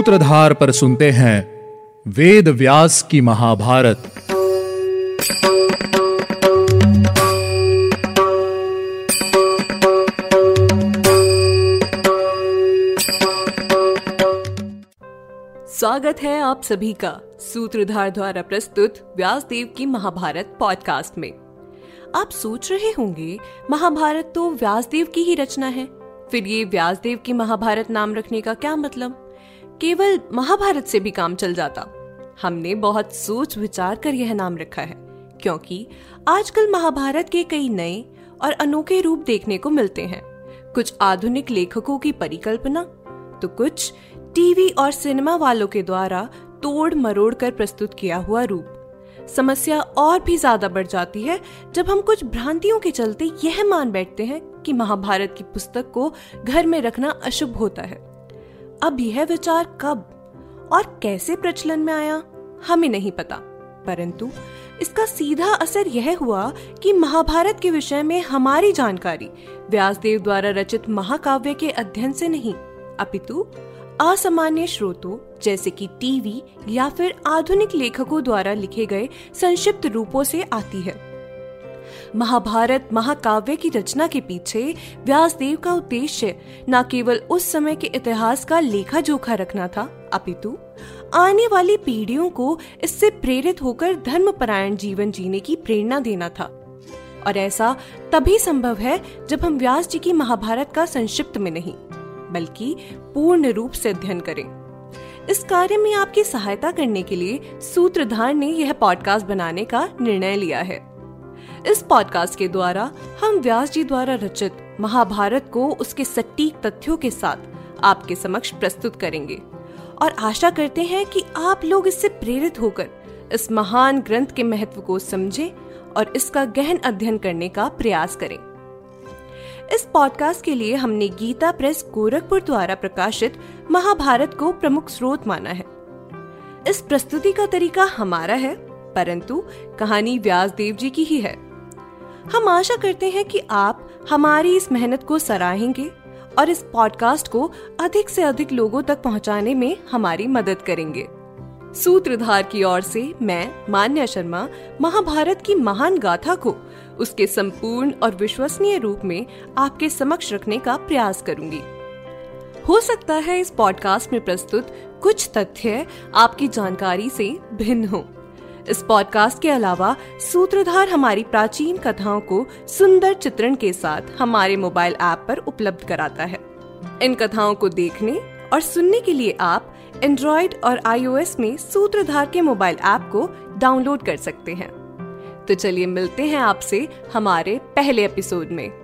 सूत्रधार पर सुनते हैं वेद व्यास की महाभारत। स्वागत है आप सभी का सूत्रधार द्वारा प्रस्तुत व्यासदेव की महाभारत पॉडकास्ट में। आप सोच रहे होंगे, महाभारत तो व्यासदेव की ही रचना है। फिर ये व्यासदेव की महाभारत नाम रखने का क्या मतलब? केवल महाभारत से भी काम चल जाता। हमने बहुत सोच विचार कर यह नाम रखा है, क्योंकि आजकल महाभारत के कई नए और अनोखे रूप देखने को मिलते हैं। कुछ आधुनिक लेखकों की परिकल्पना तो कुछ टीवी और सिनेमा वालों के द्वारा तोड़ मरोड़ कर प्रस्तुत किया हुआ रूप। समस्या और भी ज़्यादा बढ़ जाती है जब हम कुछ भ्रांतियों के चलते यह मान बैठते हैं कि महाभारत की पुस्तक को घर में रखना अशुभ होता है। अब यह विचार कब और कैसे प्रचलन में आया, हमें नहीं पता। परंतु इसका सीधा असर यह हुआ कि महाभारत के विषय में हमारी जानकारी व्यासदेव द्वारा रचित महाकाव्य के अध्ययन से नहीं, अपितु असामान्य स्रोतों जैसे कि टीवी या फिर आधुनिक लेखकों द्वारा लिखे गए संक्षिप्त रूपों से आती है। महाभारत महाकाव्य की रचना के पीछे व्यासदेव का उद्देश्य न केवल उस समय के इतिहास का लेखा जोखा रखना था, अपितु आने वाली पीढ़ियों को इससे प्रेरित होकर धर्म धर्मपरायण जीवन जीने की प्रेरणा देना था। और ऐसा तभी संभव है जब हम व्यास जी की महाभारत का संक्षिप्त में नहीं, बल्कि पूर्ण रूप से अध्ययन करें। इस कार्य में आपकी सहायता करने के लिए सूत्रधार ने यह पॉडकास्ट बनाने का निर्णय लिया है। इस पॉडकास्ट के द्वारा हम व्यास जी द्वारा रचित महाभारत को उसके सटीक तथ्यों के साथ आपके समक्ष प्रस्तुत करेंगे। और आशा करते हैं कि आप लोग इससे प्रेरित होकर इस महान ग्रंथ के महत्व को समझें और इसका गहन अध्ययन करने का प्रयास करें। इस पॉडकास्ट के लिए हमने गीता प्रेस गोरखपुर द्वारा प्रकाशित महाभारत को प्रमुख स्रोत माना है। इस प्रस्तुति का तरीका हमारा है, परंतु कहानी व्यास देव जी की ही है। हम आशा करते हैं कि आप हमारी इस मेहनत को सराहेंगे और इस पॉडकास्ट को अधिक से अधिक लोगों तक पहुँचाने में हमारी मदद करेंगे। सूत्रधार की ओर से मैं, मान्या शर्मा, महाभारत की महान गाथा को उसके संपूर्ण और विश्वसनीय रूप में आपके समक्ष रखने का प्रयास करूँगी। हो सकता है इस पॉडकास्ट में प्रस्तुत कुछ तथ्य आपकी जानकारी से भिन्न हो। इस पॉडकास्ट के अलावा सूत्रधार हमारी प्राचीन कथाओं को सुंदर चित्रण के साथ हमारे मोबाइल ऐप पर उपलब्ध कराता है। इन कथाओं को देखने और सुनने के लिए आप एंड्रॉइड और आईओएस में सूत्रधार के मोबाइल ऐप को डाउनलोड कर सकते हैं। तो चलिए मिलते हैं आपसे हमारे पहले एपिसोड में।